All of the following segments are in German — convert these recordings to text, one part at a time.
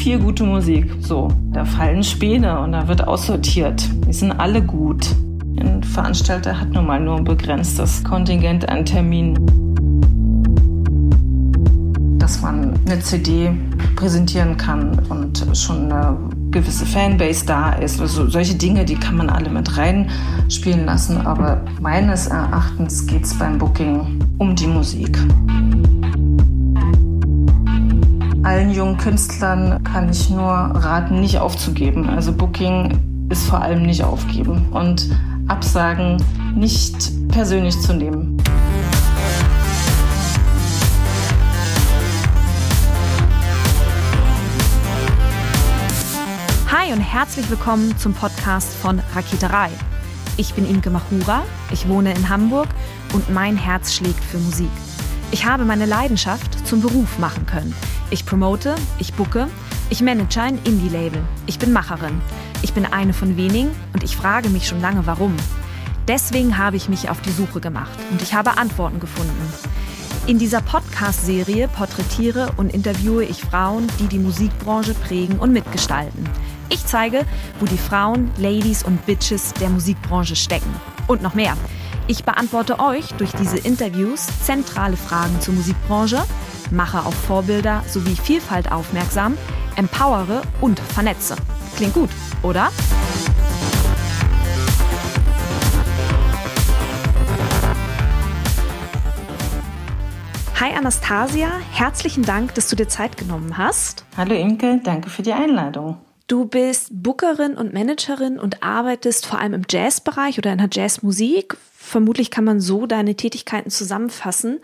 viel gute Musik. So, da fallen Späne und da wird aussortiert. Die sind alle gut. Ein Veranstalter hat nun mal nur ein begrenztes Kontingent an Terminen. Dass man eine CD präsentieren kann und schon eine gewisse Fanbase da ist. Also solche Dinge, die kann man alle mit reinspielen lassen. Aber meines Erachtens geht es beim Booking um die Musik. Allen jungen Künstlern kann ich nur raten, nicht aufzugeben. Also Booking ist vor allem nicht aufgeben und Absagen nicht persönlich zu nehmen. Hi und herzlich willkommen zum Podcast von Raketerei. Ich bin Imke Machura, ich wohne in Hamburg und mein Herz schlägt für Musik. Ich habe meine Leidenschaft zum Beruf machen können. Ich promote, ich booke, ich manage ein Indie-Label. Ich bin Macherin. Ich bin eine von wenigen und ich frage mich schon lange, warum. Deswegen habe ich mich auf die Suche gemacht und ich habe Antworten gefunden. In dieser Podcast-Serie porträtiere und interviewe ich Frauen, die die Musikbranche prägen und mitgestalten. Ich zeige, wo die Frauen, Ladies und Bitches der Musikbranche stecken. Und noch mehr. Ich beantworte euch durch diese Interviews zentrale Fragen zur Musikbranche, mache auf Vorbilder sowie Vielfalt aufmerksam, empowere und vernetze. Klingt gut, oder? Hi Anastasia, herzlichen Dank, dass du dir Zeit genommen hast. Hallo Imke, danke für die Einladung. Du bist Bookerin und Managerin und arbeitest vor allem im Jazzbereich oder in der Jazzmusik. Vermutlich kann man so deine Tätigkeiten zusammenfassen.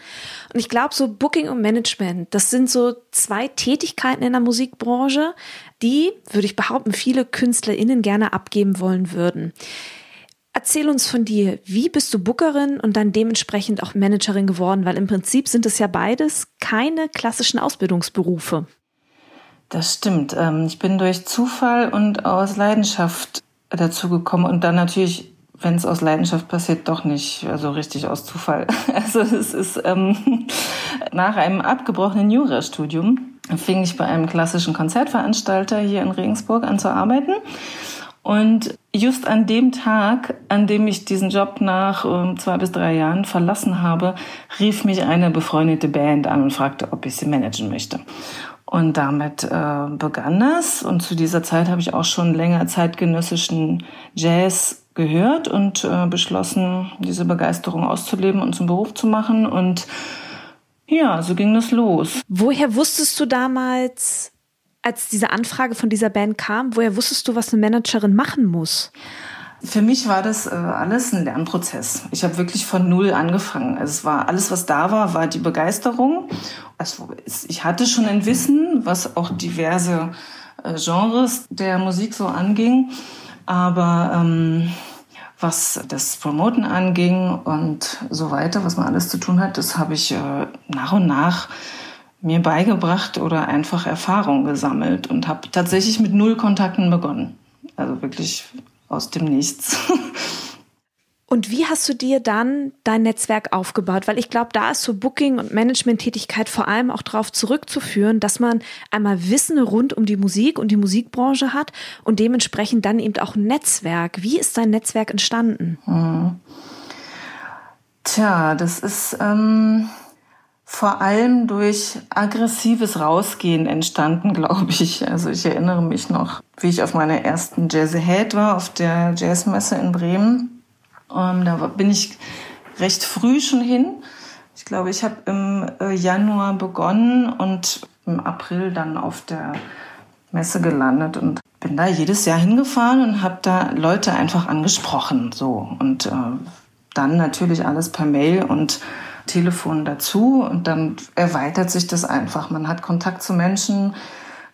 Und ich glaube, so Booking und Management, das sind so zwei Tätigkeiten in der Musikbranche, die, würde ich behaupten, viele KünstlerInnen gerne abgeben wollen würden. Erzähl uns von dir, wie bist du Bookerin und dann dementsprechend auch Managerin geworden? Weil im Prinzip sind es ja beides keine klassischen Ausbildungsberufe. Das stimmt. Ähm, ich bin durch Zufall und aus Leidenschaft dazu gekommen und dann natürlich, wenn es aus Leidenschaft passiert, doch nicht also richtig aus Zufall. Also es ist ähm, nach einem abgebrochenen Jurastudium fing ich bei einem klassischen Konzertveranstalter hier in Regensburg an zu arbeiten. Und just an dem Tag, an dem ich diesen Job nach um, zwei bis drei Jahren verlassen habe, rief mich eine befreundete Band an und fragte, ob ich sie managen möchte. Und damit äh, begann das. Und zu dieser Zeit habe ich auch schon länger zeitgenössischen Jazz gehört und äh, beschlossen, diese Begeisterung auszuleben und zum Beruf zu machen. Und ja, so ging das los. Woher wusstest du damals, als diese Anfrage von dieser Band kam, woher wusstest du, was eine Managerin machen muss? Für mich war das äh, alles ein Lernprozess. Ich habe wirklich von Null angefangen. Also es war alles, was da war, war die Begeisterung. Also ich hatte schon ein Wissen, was auch diverse äh, Genres der Musik so anging. Aber ähm, was das Promoten anging und so weiter, was man alles zu tun hat, das habe ich äh, nach und nach mir beigebracht oder einfach Erfahrung gesammelt und habe tatsächlich mit null Kontakten begonnen. Also wirklich aus dem Nichts. Und wie hast du dir dann dein Netzwerk aufgebaut? Weil ich glaube, da ist so Booking- und Management-Tätigkeit vor allem auch darauf zurückzuführen, dass man einmal Wissen rund um die Musik und die Musikbranche hat und dementsprechend dann eben auch ein Netzwerk. Wie ist dein Netzwerk entstanden? Hm. Tja, das ist ähm, vor allem durch aggressives Rausgehen entstanden, glaube ich. Also ich erinnere mich noch, wie ich auf meiner ersten Jazz Ahead war, auf der Jazzmesse in Bremen. Und da bin ich recht früh schon hin. Ich glaube, ich habe im äh, Januar begonnen und im April dann auf der Messe gelandet und bin da jedes Jahr hingefahren und habe da Leute einfach angesprochen, so und äh, dann natürlich alles per Mail und Telefon dazu und dann erweitert sich das einfach. Man hat Kontakt zu Menschen,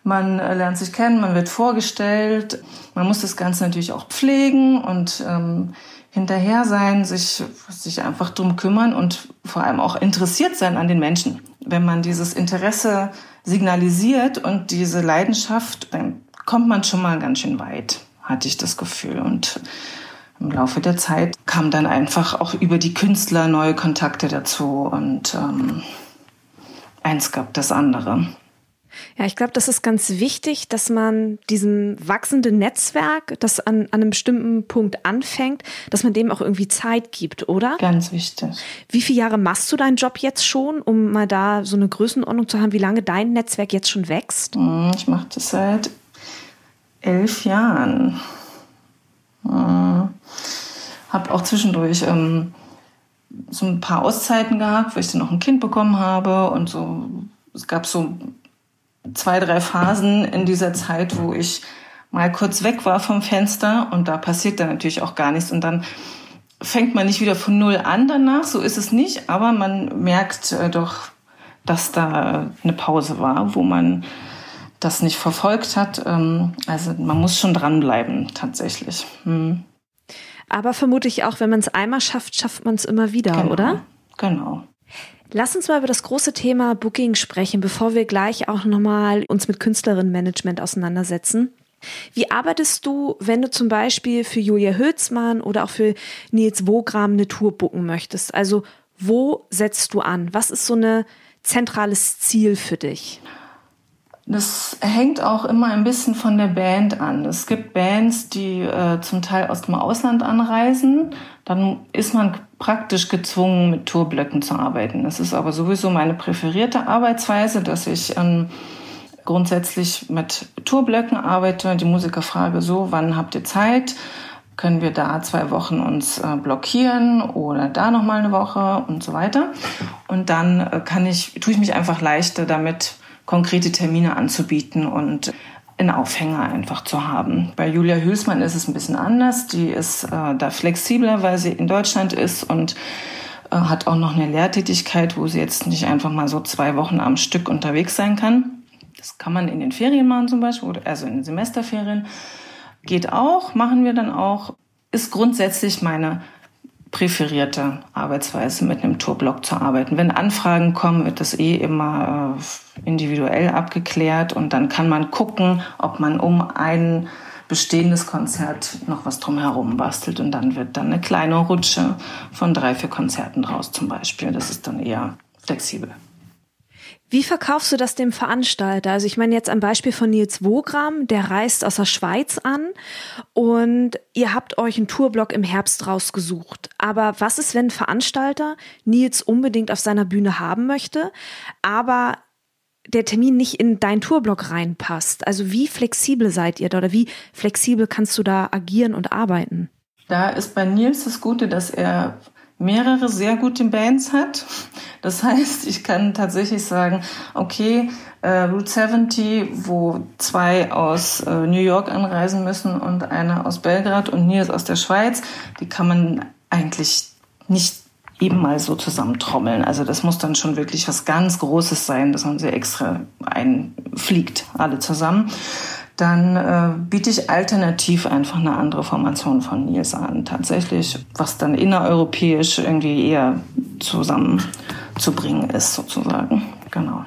man äh, lernt sich kennen, man wird vorgestellt. Man muss das Ganze natürlich auch pflegen und ähm, hinterher sein, sich, sich einfach drum kümmern und vor allem auch interessiert sein an den Menschen. Wenn man dieses Interesse signalisiert und diese Leidenschaft, dann kommt man schon mal ganz schön weit, hatte ich das Gefühl. Und im Laufe der Zeit kamen dann einfach auch über die Künstler neue Kontakte dazu und ähm, eins gab das andere. Ja, ich glaube, das ist ganz wichtig, dass man diesem wachsenden Netzwerk, das an, an einem bestimmten Punkt anfängt, dass man dem auch irgendwie Zeit gibt, oder? Ganz wichtig. Wie viele Jahre machst du deinen Job jetzt schon, um mal da so eine Größenordnung zu haben, wie lange dein Netzwerk jetzt schon wächst? Hm, ich mache das seit elf Jahren. Hm. Habe auch zwischendurch ähm, so ein paar Auszeiten gehabt, weil ich dann noch ein Kind bekommen habe und so. Es gab so zwei, drei Phasen in dieser Zeit, wo ich mal kurz weg war vom Fenster und da passiert dann natürlich auch gar nichts und dann fängt man nicht wieder von Null an danach, so ist es nicht, aber man merkt äh, doch, dass da eine Pause war, wo man das nicht verfolgt hat. Ähm, also man muss schon dranbleiben, tatsächlich. Hm. Aber vermutlich auch, wenn man es einmal schafft, schafft man es immer wieder, genau, oder? Genau. Lass uns mal über das große Thema Booking sprechen, bevor wir gleich auch nochmal uns mit Künstlerinnenmanagement auseinandersetzen. Wie arbeitest du, wenn du zum Beispiel für Julia Hülsmann oder auch für Nils Wogram eine Tour booken möchtest? Also wo setzt du an? Was ist so ein zentrales Ziel für dich? Das hängt auch immer ein bisschen von der Band an. Es gibt Bands, die äh, zum Teil aus dem Ausland anreisen. Dann ist man praktisch gezwungen, mit Tourblöcken zu arbeiten. Das ist aber sowieso meine präferierte Arbeitsweise, dass ich ähm, grundsätzlich mit Tourblöcken arbeite. Die Musiker frage so, wann habt ihr Zeit? Können wir da zwei Wochen uns äh, blockieren oder da noch mal eine Woche und so weiter? Und dann äh, kann ich, tue ich mich einfach leichter damit, konkrete Termine anzubieten und einen Aufhänger einfach zu haben. Bei Julia Hülsmann ist es ein bisschen anders. Die ist äh, da flexibler, weil sie in Deutschland ist und äh, hat auch noch eine Lehrtätigkeit, wo sie jetzt nicht einfach mal so zwei Wochen am Stück unterwegs sein kann. Das kann man in den Ferien machen zum Beispiel, also in den Semesterferien. Geht auch, machen wir dann auch. Ist grundsätzlich meine präferierte Arbeitsweise, mit einem Tourblock zu arbeiten. Wenn Anfragen kommen, wird das eh immer äh, individuell abgeklärt und dann kann man gucken, ob man um ein bestehendes Konzert noch was drumherum bastelt und dann wird dann eine kleine Rutsche von drei, vier Konzerten draus zum Beispiel. Das ist dann eher flexibel. Wie verkaufst du das dem Veranstalter? Also ich meine jetzt am Beispiel von Nils Wogram, der reist aus der Schweiz an und ihr habt euch einen Tourblock im Herbst rausgesucht. Aber was ist, wenn ein Veranstalter Nils unbedingt auf seiner Bühne haben möchte, aber der Termin nicht in dein Tourblock reinpasst? Also wie flexibel seid ihr da oder wie flexibel kannst du da agieren und arbeiten? Da ist bei Nils das Gute, dass er mehrere sehr gute Bands hat. Das heißt, ich kann tatsächlich sagen, okay, äh, Route 70, wo zwei aus äh, New York anreisen müssen und einer aus Belgrad und Nils aus der Schweiz, die kann man eigentlich nicht eben mal so zusammentrommeln. Also das muss dann schon wirklich was ganz Großes sein, dass man sie extra einfliegt, alle zusammen dann äh, biete ich alternativ einfach eine andere Formation von Nils an. Tatsächlich, was dann innereuropäisch irgendwie eher zusammenzubringen ist, sozusagen. Genau.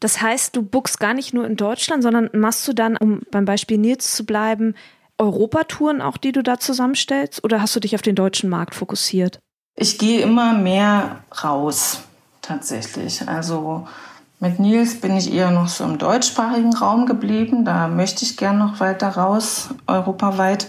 Das heißt, du buchst gar nicht nur in Deutschland, sondern machst du dann, um beim Beispiel Nils zu bleiben, Europatouren auch, die du da zusammenstellst? Oder hast du dich auf den deutschen Markt fokussiert? Ich gehe immer mehr raus, tatsächlich. Also mit Nils bin ich eher noch so im deutschsprachigen Raum geblieben. Da möchte ich gern noch weiter raus, europaweit.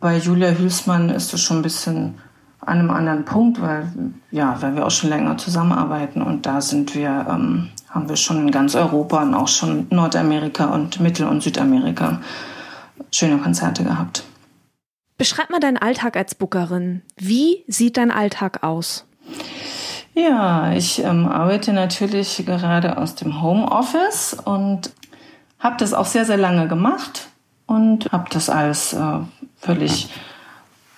Bei Julia Hülsmann ist es schon ein bisschen an einem anderen Punkt, weil, ja, weil wir auch schon länger zusammenarbeiten und da sind wir, ähm, haben wir schon in ganz Europa und auch schon Nordamerika und Mittel- und Südamerika schöne Konzerte gehabt. Beschreib mal deinen Alltag als Bookerin. Wie sieht dein Alltag aus? Ja, ich ähm, arbeite natürlich gerade aus dem Homeoffice und habe das auch sehr, sehr lange gemacht und habe das als äh, völlig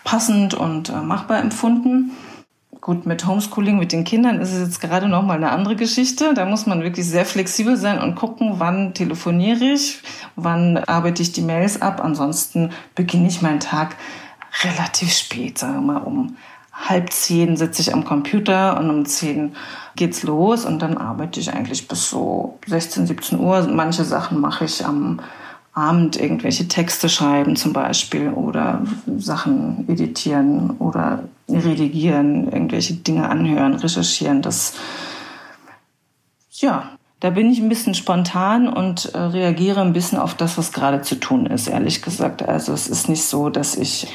passend und äh, machbar empfunden. Gut, mit Homeschooling mit den Kindern ist es jetzt gerade noch mal eine andere Geschichte. Da muss man wirklich sehr flexibel sein und gucken, wann telefoniere ich, wann arbeite ich die Mails ab. Ansonsten beginne ich meinen Tag relativ spät, sagen wir mal um halb zehn sitze ich am Computer und um zehn geht's los und dann arbeite ich eigentlich bis so 16, 17 Uhr. Manche Sachen mache ich am Abend, irgendwelche Texte schreiben zum Beispiel oder Sachen editieren oder redigieren, irgendwelche Dinge anhören, recherchieren. Das, ja, da bin ich ein bisschen spontan und äh, reagiere ein bisschen auf das, was gerade zu tun ist, ehrlich gesagt. Also es ist nicht so, dass ich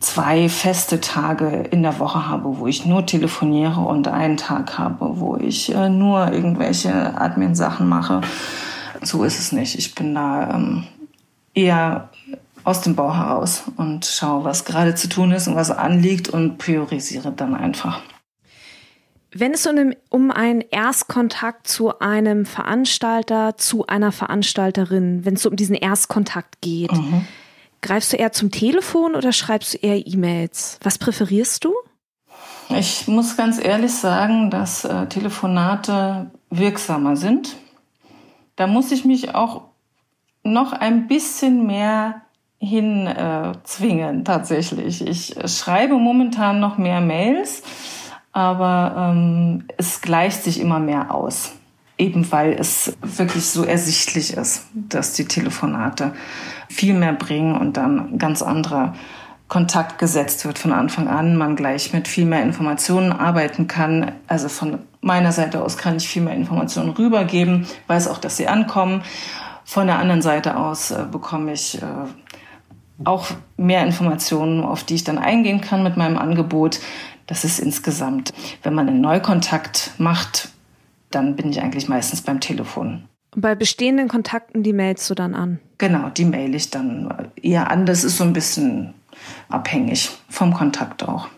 zwei feste Tage in der Woche habe, wo ich nur telefoniere und einen Tag habe, wo ich äh, nur irgendwelche Admin-Sachen mache. So ist es nicht. Ich bin da ähm, eher aus dem Bau heraus und schaue, was gerade zu tun ist und was anliegt und priorisiere dann einfach. Wenn es um einen Erstkontakt zu einem Veranstalter, zu einer Veranstalterin, wenn es so um diesen Erstkontakt geht, mhm. Greifst du eher zum Telefon oder schreibst du eher E-Mails? Was präferierst du? Ich muss ganz ehrlich sagen, dass äh, Telefonate wirksamer sind. Da muss ich mich auch noch ein bisschen mehr hinzwingen, äh, tatsächlich. Ich schreibe momentan noch mehr Mails aber ähm, es gleicht sich immer mehr aus. Eben weil es wirklich so ersichtlich ist, dass die Telefonate viel mehr bringen und dann ganz anderer Kontakt gesetzt wird von Anfang an, man gleich mit viel mehr Informationen arbeiten kann. Also von meiner Seite aus kann ich viel mehr Informationen rübergeben, weiß auch, dass sie ankommen. Von der anderen Seite aus äh, bekomme ich äh, auch mehr Informationen, auf die ich dann eingehen kann mit meinem Angebot. Das ist insgesamt, wenn man einen Neukontakt macht, dann bin ich eigentlich meistens beim Telefon. Und bei bestehenden Kontakten, die mailst du dann an? Genau, die mail ich dann eher an. Das ist so ein bisschen abhängig vom Kontakt auch.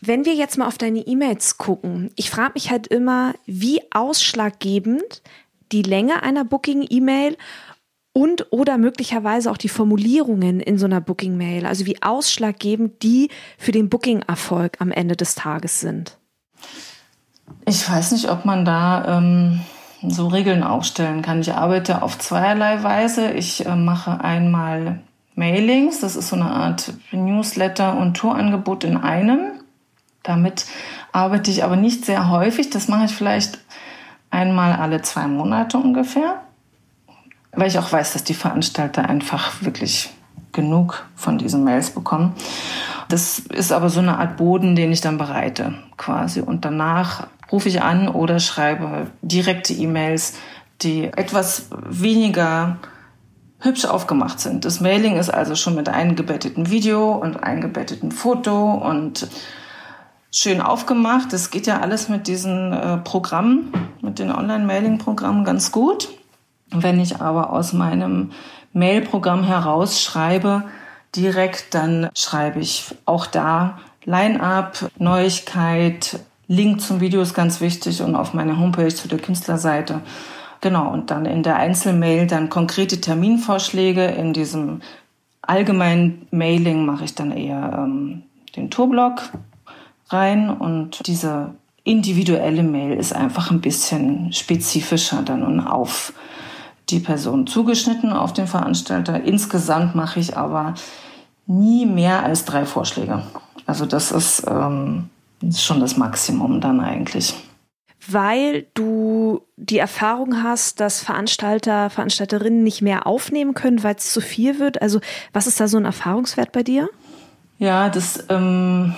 Wenn wir jetzt mal auf deine E-Mails gucken, ich frage mich halt immer, wie ausschlaggebend die Länge einer Booking-E-Mail und oder möglicherweise auch die Formulierungen in so einer Booking-Mail, also wie ausschlaggebend die für den Booking-Erfolg am Ende des Tages sind? Ich weiß nicht, ob man da ähm, so Regeln aufstellen kann. Ich arbeite auf zweierlei Weise. Ich äh, mache einmal Mailings, das ist so eine Art Newsletter und Tourangebot in einem. Damit arbeite ich aber nicht sehr häufig. Das mache ich vielleicht einmal alle zwei Monate ungefähr weil ich auch weiß, dass die Veranstalter einfach wirklich genug von diesen Mails bekommen. Das ist aber so eine Art Boden, den ich dann bereite quasi. Und danach rufe ich an oder schreibe direkte E-Mails, die etwas weniger hübsch aufgemacht sind. Das Mailing ist also schon mit eingebetteten Video und eingebetteten Foto und schön aufgemacht. Das geht ja alles mit diesen äh, Programmen, mit den Online-Mailing-Programmen ganz gut. Wenn ich aber aus meinem Mailprogramm herausschreibe, direkt, dann schreibe ich auch da Line-up, Neuigkeit, Link zum Video ist ganz wichtig und auf meine Homepage zu der Künstlerseite. Genau, und dann in der Einzelmail dann konkrete Terminvorschläge. In diesem allgemeinen Mailing mache ich dann eher ähm, den Tourblock rein und diese individuelle Mail ist einfach ein bisschen spezifischer dann und auf die Person zugeschnitten auf den Veranstalter. Insgesamt mache ich aber nie mehr als drei Vorschläge. Also das ist, ähm, schon das Maximum dann eigentlich. Weil du die Erfahrung hast, dass Veranstalter, Veranstalterinnen nicht mehr aufnehmen können, weil es zu viel wird. Also was ist da so ein Erfahrungswert bei dir? Ja, das ähm,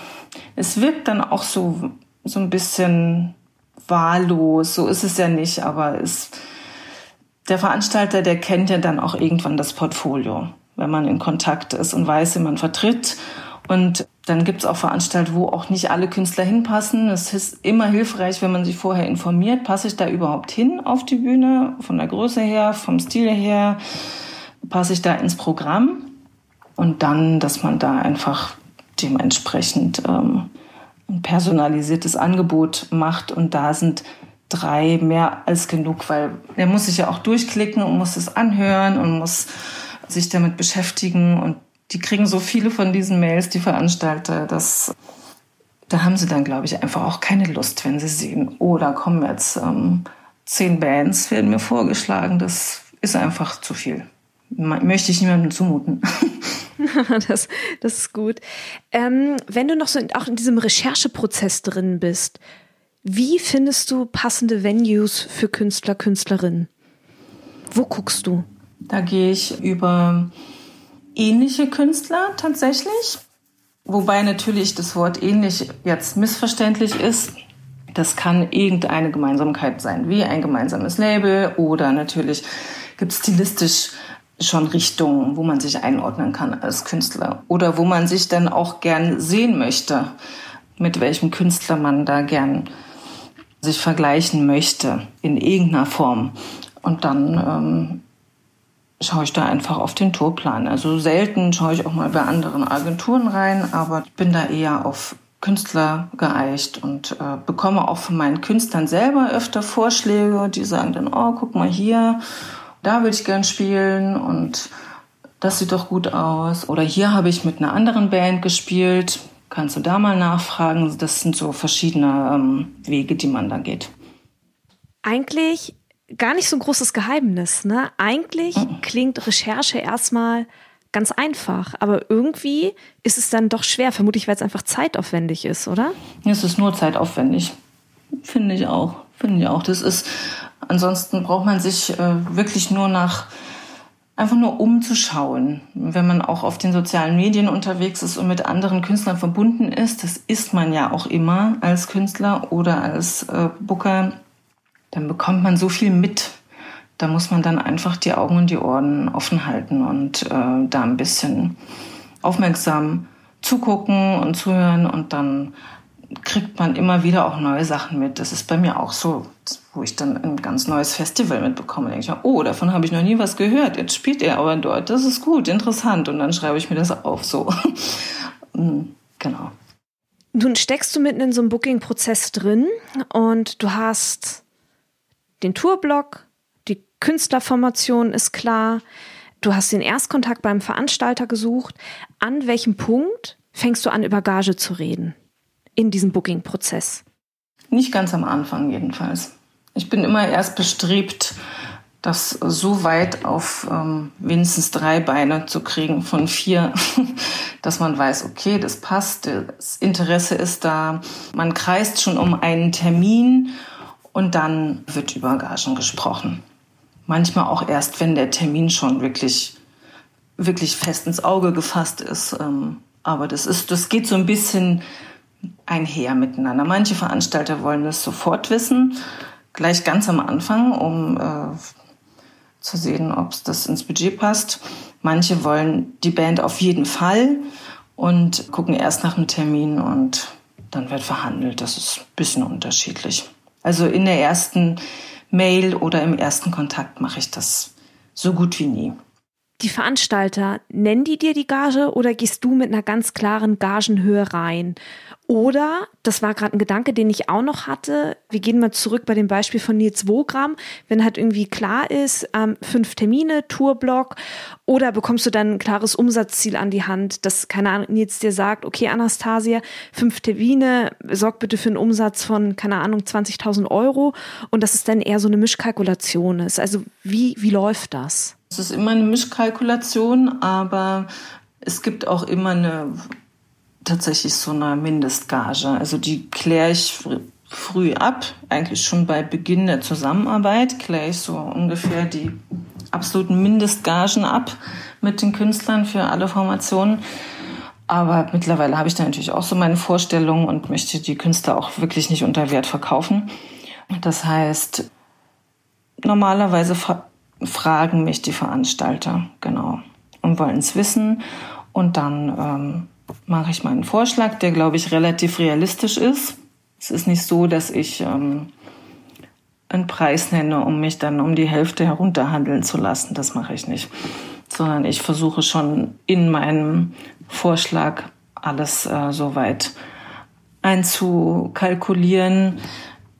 es wirkt dann auch so so ein bisschen wahllos. So ist es ja nicht, aber es der Veranstalter, der kennt ja dann auch irgendwann das Portfolio, wenn man in Kontakt ist und weiß, wie man vertritt. Und dann gibt es auch Veranstaltungen, wo auch nicht alle Künstler hinpassen. Es ist immer hilfreich, wenn man sich vorher informiert, passe ich da überhaupt hin auf die Bühne, von der Größe her, vom Stil her, passe ich da ins Programm. Und dann, dass man da einfach dementsprechend ähm, ein personalisiertes Angebot macht. Und da sind drei mehr als genug, weil er muss sich ja auch durchklicken und muss es anhören und muss sich damit beschäftigen und die kriegen so viele von diesen Mails, die Veranstalter, dass da haben sie dann, glaube ich, einfach auch keine Lust, wenn sie sehen, oh, da kommen jetzt ähm, zehn Bands, werden mir vorgeschlagen. Das ist einfach zu viel. Möchte ich niemandem zumuten. das, das ist gut. Ähm, wenn du noch so in, auch in diesem Rechercheprozess drin bist, wie findest du passende Venues für Künstler, Künstlerinnen? Wo guckst du? Da gehe ich über ähnliche Künstler tatsächlich. Wobei natürlich das Wort ähnlich jetzt missverständlich ist. Das kann irgendeine Gemeinsamkeit sein, wie ein gemeinsames Label oder natürlich gibt es stilistisch schon Richtungen, wo man sich einordnen kann als Künstler oder wo man sich dann auch gern sehen möchte, mit welchem Künstler man da gern sich vergleichen möchte in irgendeiner Form. Und dann ähm, schaue ich da einfach auf den Tourplan. Also selten schaue ich auch mal bei anderen Agenturen rein, aber ich bin da eher auf Künstler geeicht und äh, bekomme auch von meinen Künstlern selber öfter Vorschläge, die sagen dann, oh, guck mal hier, da würde ich gern spielen und das sieht doch gut aus. Oder hier habe ich mit einer anderen Band gespielt, kannst du da mal nachfragen. Das sind so verschiedene ähm, Wege, die man da geht. Eigentlich gar nicht so ein großes Geheimnis. Ne? Eigentlich mhm. klingt Recherche erstmal ganz einfach, aber irgendwie ist es dann doch schwer, vermutlich weil es einfach zeitaufwendig ist, oder? Es ist nur zeitaufwendig, finde ich auch. Finde ich auch. Das ist Ansonsten braucht man sich äh, wirklich nur nach einfach nur umzuschauen. Wenn man auch auf den sozialen Medien unterwegs ist und mit anderen Künstlern verbunden ist, das ist man ja auch immer als Künstler oder als äh, Booker, dann bekommt man so viel mit. Da muss man dann einfach die Augen und die Ohren offen halten und äh, da ein bisschen aufmerksam zugucken und zuhören und dann kriegt man immer wieder auch neue Sachen mit. Das ist bei mir auch so, wo ich dann ein ganz neues Festival mitbekomme. denke ich oh, davon habe ich noch nie was gehört. Jetzt spielt er aber dort. Das ist gut, interessant. Und dann schreibe ich mir das auf so. Mm, genau. Nun steckst du mitten in so einem Booking-Prozess drin und du hast den Tourblock, die Künstlerformation ist klar, du hast den Erstkontakt beim Veranstalter gesucht. An welchem Punkt fängst du an, über Gage zu reden? in diesem Booking-Prozess? Nicht ganz am Anfang jedenfalls. Ich bin immer erst bestrebt, das so weit auf ähm, wenigstens drei Beine zu kriegen von vier, dass man weiß, okay, das passt, das Interesse ist da, man kreist schon um einen Termin und dann wird über Gagen gesprochen. Manchmal auch erst, wenn der Termin schon wirklich, wirklich fest ins Auge gefasst ist. Ähm, aber das ist, das geht so ein bisschen einher miteinander. Manche Veranstalter wollen das sofort wissen, gleich ganz am Anfang, um äh, zu sehen, ob das ins Budget passt. Manche wollen die Band auf jeden Fall und gucken erst nach dem Termin und dann wird verhandelt. Das ist ein bisschen unterschiedlich. Also in der ersten Mail oder im ersten Kontakt mache ich das so gut wie nie. Die Veranstalter, nennen die dir die Gage oder gehst du mit einer ganz klaren Gagenhöhe rein? Oder, das war gerade ein Gedanke, den ich auch noch hatte, wir gehen mal zurück bei dem Beispiel von Nils Wogram, wenn halt irgendwie klar ist, ähm, fünf Termine, Tourblock, oder bekommst du dann ein klares Umsatzziel an die Hand, dass, keine Ahnung, Nils dir sagt, okay, Anastasia, fünf Termine, sorg bitte für einen Umsatz von, keine Ahnung, 20.000 Euro und dass es dann eher so eine Mischkalkulation ist. Also wie, wie läuft das? Es ist immer eine Mischkalkulation, aber es gibt auch immer eine tatsächlich so eine Mindestgage. Also die kläre ich früh ab, eigentlich schon bei Beginn der Zusammenarbeit, kläre ich so ungefähr die absoluten Mindestgagen ab mit den Künstlern für alle Formationen. Aber mittlerweile habe ich da natürlich auch so meine Vorstellungen und möchte die Künstler auch wirklich nicht unter Wert verkaufen. Das heißt, normalerweise fragen mich die Veranstalter, genau, und wollen es wissen. Und dann ähm, mache ich mal einen Vorschlag, der, glaube ich, relativ realistisch ist. Es ist nicht so, dass ich ähm, einen Preis nenne, um mich dann um die Hälfte herunterhandeln zu lassen. Das mache ich nicht. Sondern ich versuche schon in meinem Vorschlag alles äh, soweit einzukalkulieren,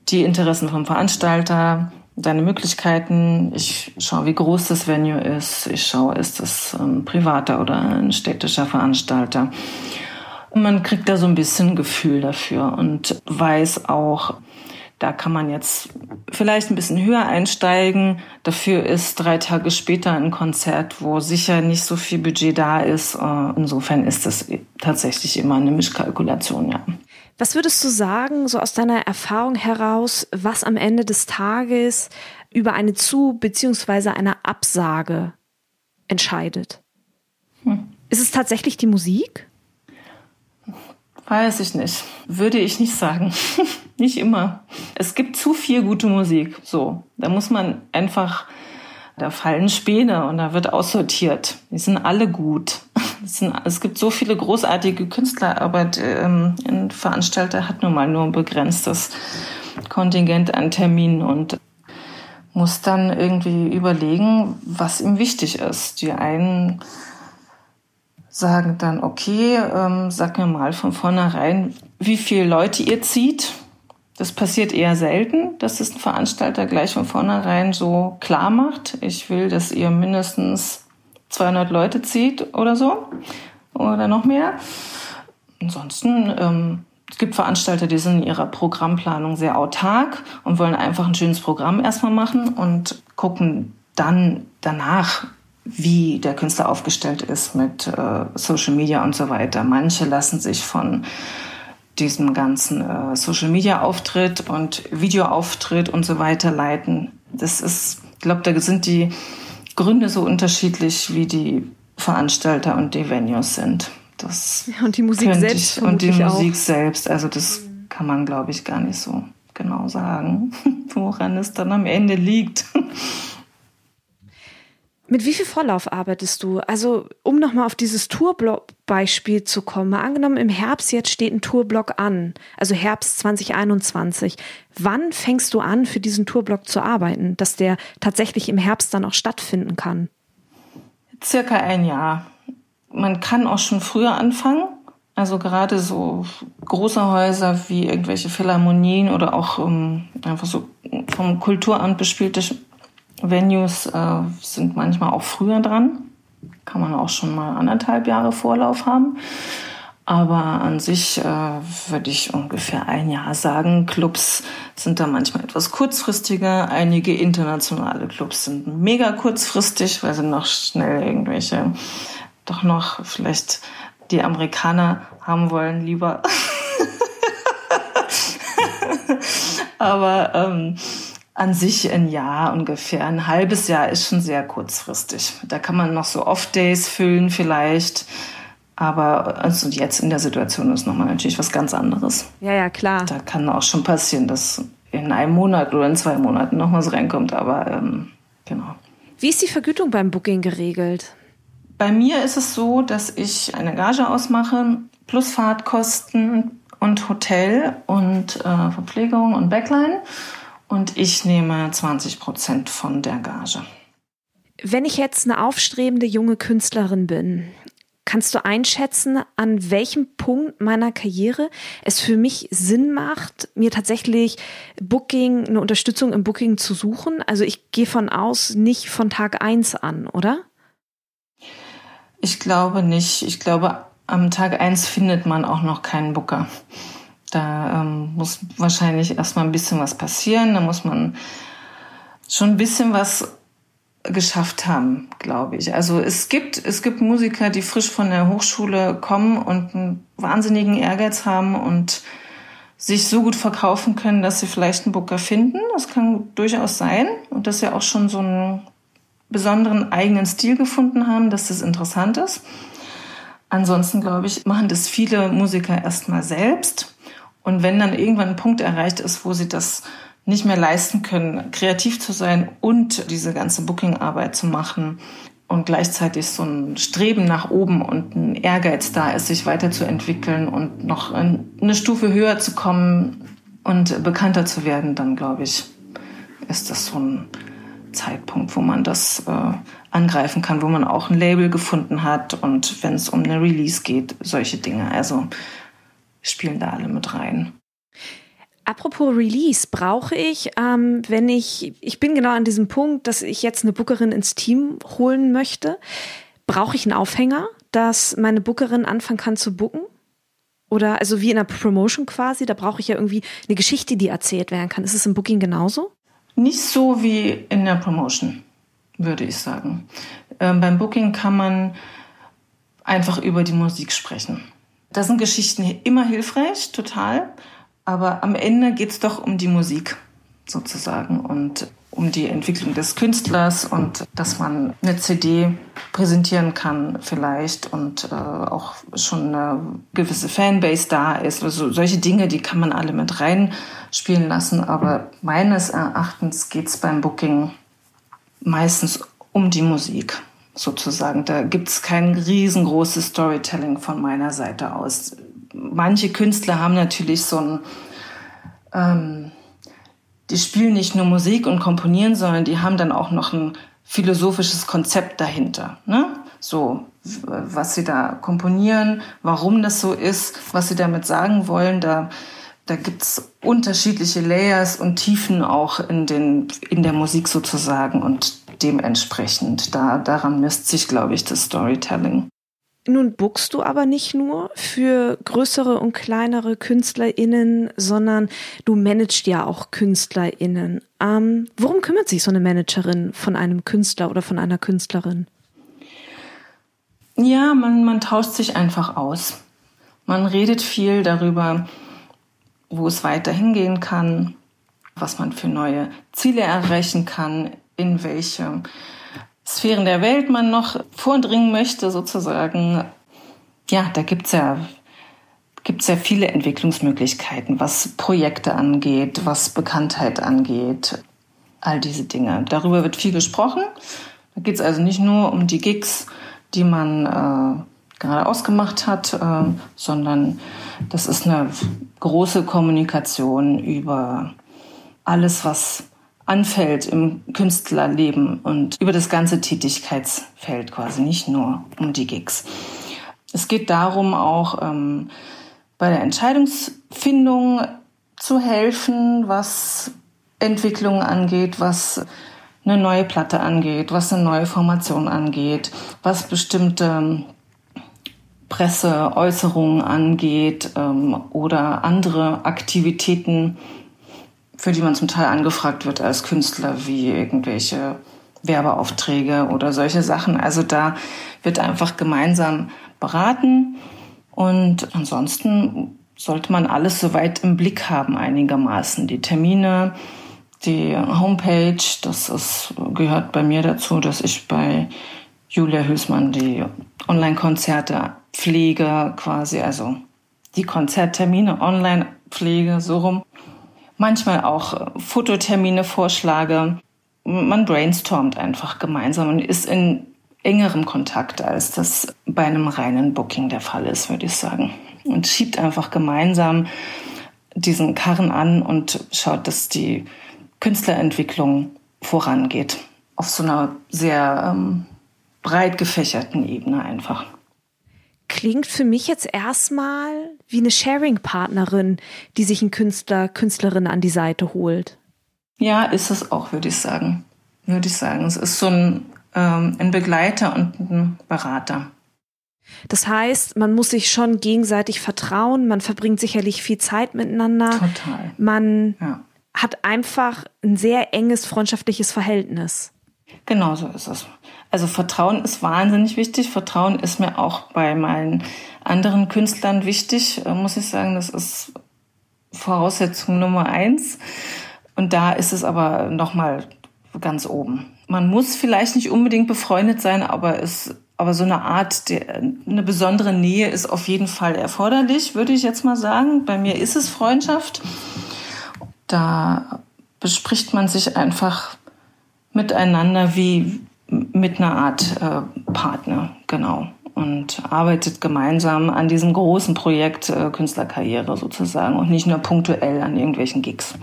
die Interessen vom Veranstalter, deine Möglichkeiten. Ich schaue, wie groß das Venue ist. Ich schaue, ist das ein privater oder ein städtischer Veranstalter. Und man kriegt da so ein bisschen Gefühl dafür und weiß auch, da kann man jetzt vielleicht ein bisschen höher einsteigen. Dafür ist drei Tage später ein Konzert, wo sicher nicht so viel Budget da ist. Insofern ist das tatsächlich immer eine Mischkalkulation, ja. Was würdest du sagen, so aus deiner Erfahrung heraus, was am Ende des Tages über eine Zu- bzw. eine Absage entscheidet? Hm. Ist es tatsächlich die Musik? Weiß ich nicht. Würde ich nicht sagen. nicht immer. Es gibt zu viel gute Musik. So. Da muss man einfach, da fallen Späne und da wird aussortiert. Die sind alle gut. Es, sind, es gibt so viele großartige Künstler, aber ähm, ein Veranstalter hat nun mal nur ein begrenztes Kontingent an Terminen und muss dann irgendwie überlegen, was ihm wichtig ist. Die einen sagen dann, okay, ähm, sag mir mal von vornherein, wie viele Leute ihr zieht. Das passiert eher selten, dass es ein Veranstalter gleich von vornherein so klar macht. Ich will, dass ihr mindestens 200 Leute zieht oder so oder noch mehr. Ansonsten ähm, es gibt Veranstalter, die sind in ihrer Programmplanung sehr autark und wollen einfach ein schönes Programm erstmal machen und gucken dann danach, wie der Künstler aufgestellt ist mit äh, Social Media und so weiter. Manche lassen sich von diesem ganzen äh, Social Media Auftritt und Videoauftritt und so weiter leiten. Das ist, ich glaube, da sind die Gründe so unterschiedlich, wie die Veranstalter und die Venues sind. Das ja, und die Musik selbst. Ich, und die Musik auch. selbst. Also das kann man, glaube ich, gar nicht so genau sagen, woran es dann am Ende liegt. Mit wie viel Vorlauf arbeitest du? Also, um nochmal auf dieses Tourblock-Beispiel zu kommen. Mal angenommen, im Herbst jetzt steht ein Tourblock an, also Herbst 2021. Wann fängst du an, für diesen Tourblock zu arbeiten, dass der tatsächlich im Herbst dann auch stattfinden kann? Circa ein Jahr man kann auch schon früher anfangen. Also gerade so große Häuser wie irgendwelche Philharmonien oder auch ähm, einfach so vom Kulturamt bespielte Venues äh, sind manchmal auch früher dran. Kann man auch schon mal anderthalb Jahre Vorlauf haben. Aber an sich äh, würde ich ungefähr ein Jahr sagen. Clubs sind da manchmal etwas kurzfristiger. Einige internationale Clubs sind mega kurzfristig, weil sie noch schnell irgendwelche doch noch vielleicht die Amerikaner haben wollen lieber. Aber ähm, an sich ein Jahr ungefähr, ein halbes Jahr ist schon sehr kurzfristig. Da kann man noch so Off-Days füllen vielleicht. Aber also jetzt in der Situation ist nochmal natürlich was ganz anderes. Ja, ja, klar. Da kann auch schon passieren, dass in einem Monat oder in zwei Monaten noch was reinkommt. Aber ähm, genau. Wie ist die Vergütung beim Booking geregelt? Bei mir ist es so, dass ich eine Gage ausmache, plus Fahrtkosten und Hotel und äh, Verpflegung und Backline. Und ich nehme 20 Prozent von der Gage. Wenn ich jetzt eine aufstrebende junge Künstlerin bin, kannst du einschätzen, an welchem Punkt meiner Karriere es für mich Sinn macht, mir tatsächlich Booking, eine Unterstützung im Booking zu suchen? Also ich gehe von aus, nicht von Tag eins an, oder? Ich glaube nicht. Ich glaube, am Tag eins findet man auch noch keinen Booker. Da ähm, muss wahrscheinlich erstmal ein bisschen was passieren. Da muss man schon ein bisschen was geschafft haben, glaube ich. Also es gibt, es gibt Musiker, die frisch von der Hochschule kommen und einen wahnsinnigen Ehrgeiz haben und sich so gut verkaufen können, dass sie vielleicht einen Booker finden. Das kann durchaus sein. Und dass sie auch schon so ein besonderen eigenen Stil gefunden haben, dass das interessant ist. Ansonsten, glaube ich, machen das viele Musiker erstmal selbst. Und wenn dann irgendwann ein Punkt erreicht ist, wo sie das nicht mehr leisten können, kreativ zu sein und diese ganze Booking-Arbeit zu machen und gleichzeitig so ein Streben nach oben und ein Ehrgeiz da ist, sich weiterzuentwickeln und noch eine Stufe höher zu kommen und bekannter zu werden, dann glaube ich, ist das so ein Zeitpunkt, wo man das äh, angreifen kann, wo man auch ein Label gefunden hat und wenn es um eine Release geht, solche Dinge. Also spielen da alle mit rein. Apropos Release, brauche ich, ähm, wenn ich, ich bin genau an diesem Punkt, dass ich jetzt eine Bookerin ins Team holen möchte, brauche ich einen Aufhänger, dass meine Bookerin anfangen kann zu booken? Oder also wie in einer Promotion quasi, da brauche ich ja irgendwie eine Geschichte, die erzählt werden kann. Ist es im Booking genauso? Nicht so wie in der Promotion, würde ich sagen. Ähm, beim Booking kann man einfach über die Musik sprechen. Da sind Geschichten immer hilfreich, total. Aber am Ende geht es doch um die Musik sozusagen und um die Entwicklung des Künstlers und dass man eine CD präsentieren kann vielleicht und äh, auch schon eine gewisse Fanbase da ist. Also solche Dinge, die kann man alle mit reinspielen lassen. Aber meines Erachtens geht es beim Booking meistens um die Musik sozusagen. Da gibt es kein riesengroßes Storytelling von meiner Seite aus. Manche Künstler haben natürlich so ein ähm, die spielen nicht nur Musik und komponieren, sondern die haben dann auch noch ein philosophisches Konzept dahinter. Ne? So, was sie da komponieren, warum das so ist, was sie damit sagen wollen, da, da gibt's unterschiedliche Layers und Tiefen auch in, den, in der Musik sozusagen und dementsprechend, da, daran misst sich, glaube ich, das Storytelling. Nun buchst du aber nicht nur für größere und kleinere KünstlerInnen, sondern du managst ja auch KünstlerInnen. Ähm, worum kümmert sich so eine Managerin von einem Künstler oder von einer Künstlerin? Ja, man, man tauscht sich einfach aus. Man redet viel darüber, wo es weiter hingehen kann, was man für neue Ziele erreichen kann, in welche Sphären der Welt man noch vordringen möchte, sozusagen. Ja, da gibt's ja gibt's ja viele Entwicklungsmöglichkeiten, was Projekte angeht, was Bekanntheit angeht, all diese Dinge. Darüber wird viel gesprochen. Da geht's also nicht nur um die Gigs, die man äh, gerade ausgemacht hat, äh, sondern das ist eine große Kommunikation über alles, was anfällt im Künstlerleben und über das ganze Tätigkeitsfeld quasi, nicht nur um die Gigs. Es geht darum, auch ähm, bei der Entscheidungsfindung zu helfen, was Entwicklungen angeht, was eine neue Platte angeht, was eine neue Formation angeht, was bestimmte Presseäußerungen angeht ähm, oder andere Aktivitäten für die man zum Teil angefragt wird als Künstler, wie irgendwelche Werbeaufträge oder solche Sachen. Also da wird einfach gemeinsam beraten und ansonsten sollte man alles soweit im Blick haben einigermaßen. Die Termine, die Homepage, das ist, gehört bei mir dazu, dass ich bei Julia Hülsmann die Online-Konzerte pflege quasi, also die Konzerttermine online pflege, so rum manchmal auch äh, Fototermine vorschlage. Man brainstormt einfach gemeinsam und ist in engerem Kontakt, als das bei einem reinen Booking der Fall ist, würde ich sagen. Und schiebt einfach gemeinsam diesen Karren an und schaut, dass die Künstlerentwicklung vorangeht. Auf so einer sehr ähm, breit gefächerten Ebene einfach klingt für mich jetzt erstmal wie eine Sharing-Partnerin, die sich einen Künstler, Künstlerin an die Seite holt. Ja, ist es auch, würde ich sagen. Würde ich sagen. Es ist so ein, ähm, ein Begleiter und ein Berater. Das heißt, man muss sich schon gegenseitig vertrauen, man verbringt sicherlich viel Zeit miteinander. Total. Man ja. hat einfach ein sehr enges freundschaftliches Verhältnis. Genau so ist es. Also Vertrauen ist wahnsinnig wichtig. Vertrauen ist mir auch bei meinen anderen Künstlern wichtig, äh, muss ich sagen. Das ist Voraussetzung Nummer eins. Und da ist es aber nochmal ganz oben. Man muss vielleicht nicht unbedingt befreundet sein, aber es, aber so eine Art, eine besondere Nähe ist auf jeden Fall erforderlich, würde ich jetzt mal sagen. Bei mir ist es Freundschaft. Da bespricht man sich einfach miteinander wie, mit einer Art äh, Partner, genau. Und arbeitet gemeinsam an diesem großen Projekt äh, Künstlerkarriere sozusagen und nicht nur punktuell an irgendwelchen Gigs.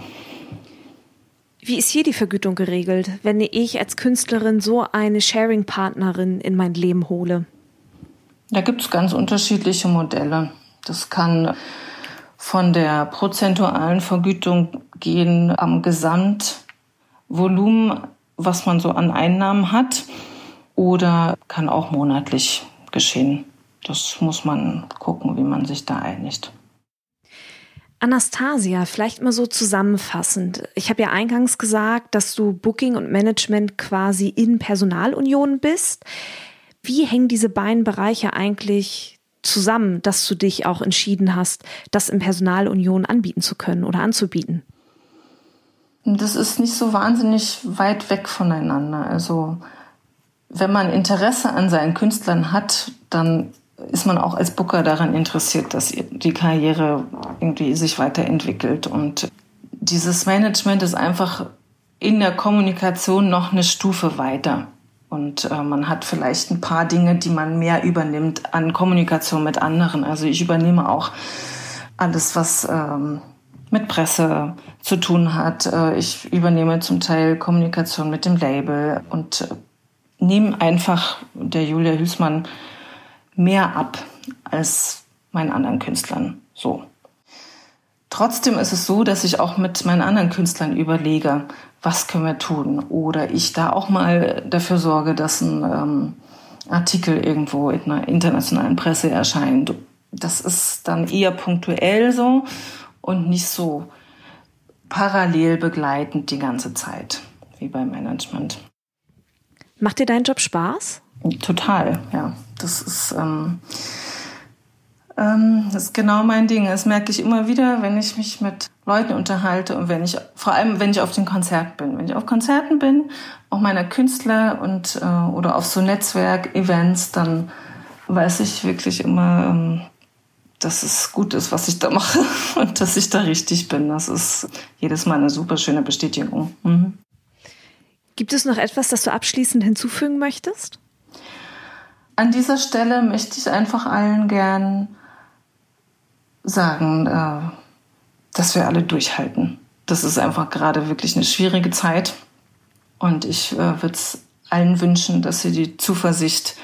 Wie ist hier die Vergütung geregelt, wenn ich als Künstlerin so eine Sharing-Partnerin in mein Leben hole? Da gibt es ganz unterschiedliche Modelle. Das kann von der prozentualen Vergütung gehen am Gesamtvolumen was man so an Einnahmen hat oder kann auch monatlich geschehen. Das muss man gucken, wie man sich da einigt. Anastasia, vielleicht mal so zusammenfassend. Ich habe ja eingangs gesagt, dass du Booking und Management quasi in Personalunion bist. Wie hängen diese beiden Bereiche eigentlich zusammen, dass du dich auch entschieden hast, das in Personalunion anbieten zu können oder anzubieten? Das ist nicht so wahnsinnig weit weg voneinander. Also wenn man Interesse an seinen Künstlern hat, dann ist man auch als Booker daran interessiert, dass die Karriere irgendwie sich weiterentwickelt. Und dieses Management ist einfach in der Kommunikation noch eine Stufe weiter. Und äh, man hat vielleicht ein paar Dinge, die man mehr übernimmt an Kommunikation mit anderen. Also ich übernehme auch alles, was ähm, mit Presse zu tun hat. Äh, ich übernehme zum Teil Kommunikation mit dem Label und äh, nehme einfach der Julia Hülsmann mehr ab als meinen anderen Künstlern. So. Trotzdem ist es so, dass ich auch mit meinen anderen Künstlern überlege, was können wir tun? Oder ich da auch mal dafür sorge, dass ein ähm, Artikel irgendwo in einer internationalen Presse erscheint. Das ist dann eher punktuell so und nicht so parallel begleitend die ganze Zeit, wie beim Management. Macht dir dein Job Spaß? Total, ja. Das ist ähm, ähm, das ist genau mein Ding. Das merke ich immer wieder, wenn ich mich mit Leuten unterhalte und wenn ich, vor allem wenn ich auf den Konzert bin. Wenn ich auf Konzerten bin, auch meiner Künstler und äh, oder auf so Netzwerk-Events, dann weiß ich wirklich immer, ähm, dass es gut ist, was ich da mache und dass ich da richtig bin. Das ist jedes Mal eine super schöne Bestätigung. Mhm. Gibt es noch etwas, das du abschließend hinzufügen möchtest? An dieser Stelle möchte ich einfach allen gern sagen, äh, dass wir alle durchhalten. Das ist einfach gerade wirklich eine schwierige Zeit. Und ich äh, würde es allen wünschen, dass sie die Zuversicht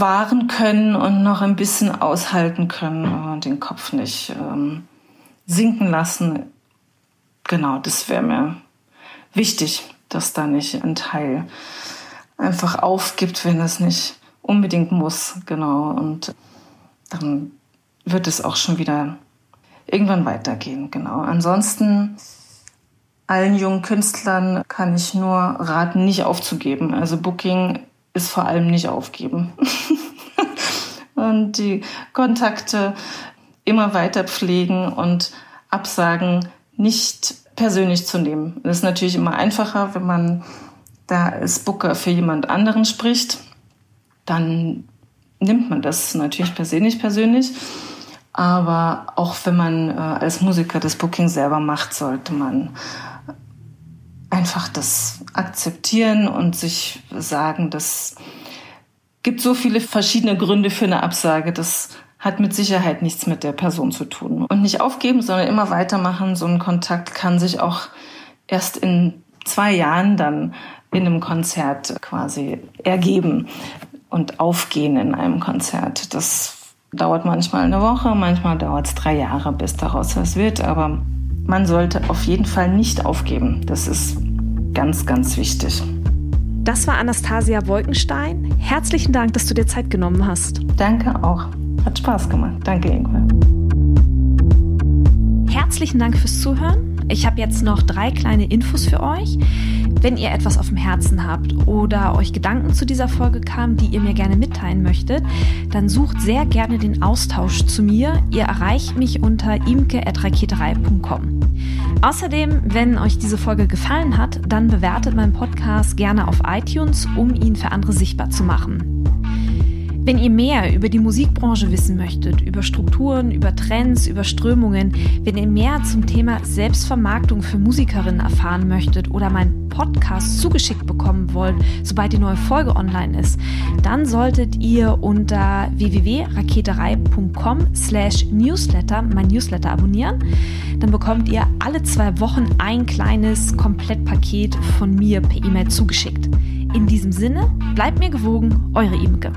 wahren können und noch ein bisschen aushalten können und den Kopf nicht ähm, sinken lassen. Genau, das wäre mir wichtig, dass da nicht ein Teil einfach aufgibt, wenn es nicht unbedingt muss. Genau. Und dann wird es auch schon wieder irgendwann weitergehen. Genau. Ansonsten allen jungen Künstlern kann ich nur raten, nicht aufzugeben. Also Booking ist vor allem nicht aufgeben. und die Kontakte immer weiter pflegen und Absagen nicht persönlich zu nehmen. Das ist natürlich immer einfacher, wenn man da als Booker für jemand anderen spricht. Dann nimmt man das natürlich persönlich persönlich. Aber auch wenn man äh, als Musiker das Booking selber macht, sollte man einfach das akzeptieren und sich sagen, das gibt so viele verschiedene Gründe für eine Absage. Das hat mit Sicherheit nichts mit der Person zu tun. Und nicht aufgeben, sondern immer weitermachen. So ein Kontakt kann sich auch erst in zwei Jahren dann in einem Konzert quasi ergeben und aufgehen in einem Konzert. Das Dauert manchmal eine Woche, manchmal dauert es drei Jahre, bis daraus was wird. Aber man sollte auf jeden Fall nicht aufgeben. Das ist ganz, ganz wichtig. Das war Anastasia Wolkenstein. Herzlichen Dank, dass du dir Zeit genommen hast. Danke auch. Hat Spaß gemacht. Danke, Ingwer. Herzlichen Dank fürs Zuhören. Ich habe jetzt noch drei kleine Infos für euch. Wenn ihr etwas auf dem Herzen habt oder euch Gedanken zu dieser Folge kamen, die ihr mir gerne mitteilen möchtet, dann sucht sehr gerne den Austausch zu mir. Ihr erreicht mich unter imke.raketerei.com. Außerdem, wenn euch diese Folge gefallen hat, dann bewertet meinen Podcast gerne auf iTunes, um ihn für andere sichtbar zu machen. Wenn ihr mehr über die Musikbranche wissen möchtet, über Strukturen, über Trends, über Strömungen, wenn ihr mehr zum Thema Selbstvermarktung für Musikerinnen erfahren möchtet oder meinen Podcast zugeschickt bekommen wollt, sobald die neue Folge online ist, dann solltet ihr unter www.raketerei.com slash newsletter mein Newsletter abonnieren. Dann bekommt ihr alle zwei Wochen ein kleines Komplettpaket von mir per E-Mail zugeschickt. In diesem Sinne, bleibt mir gewogen, eure Imke.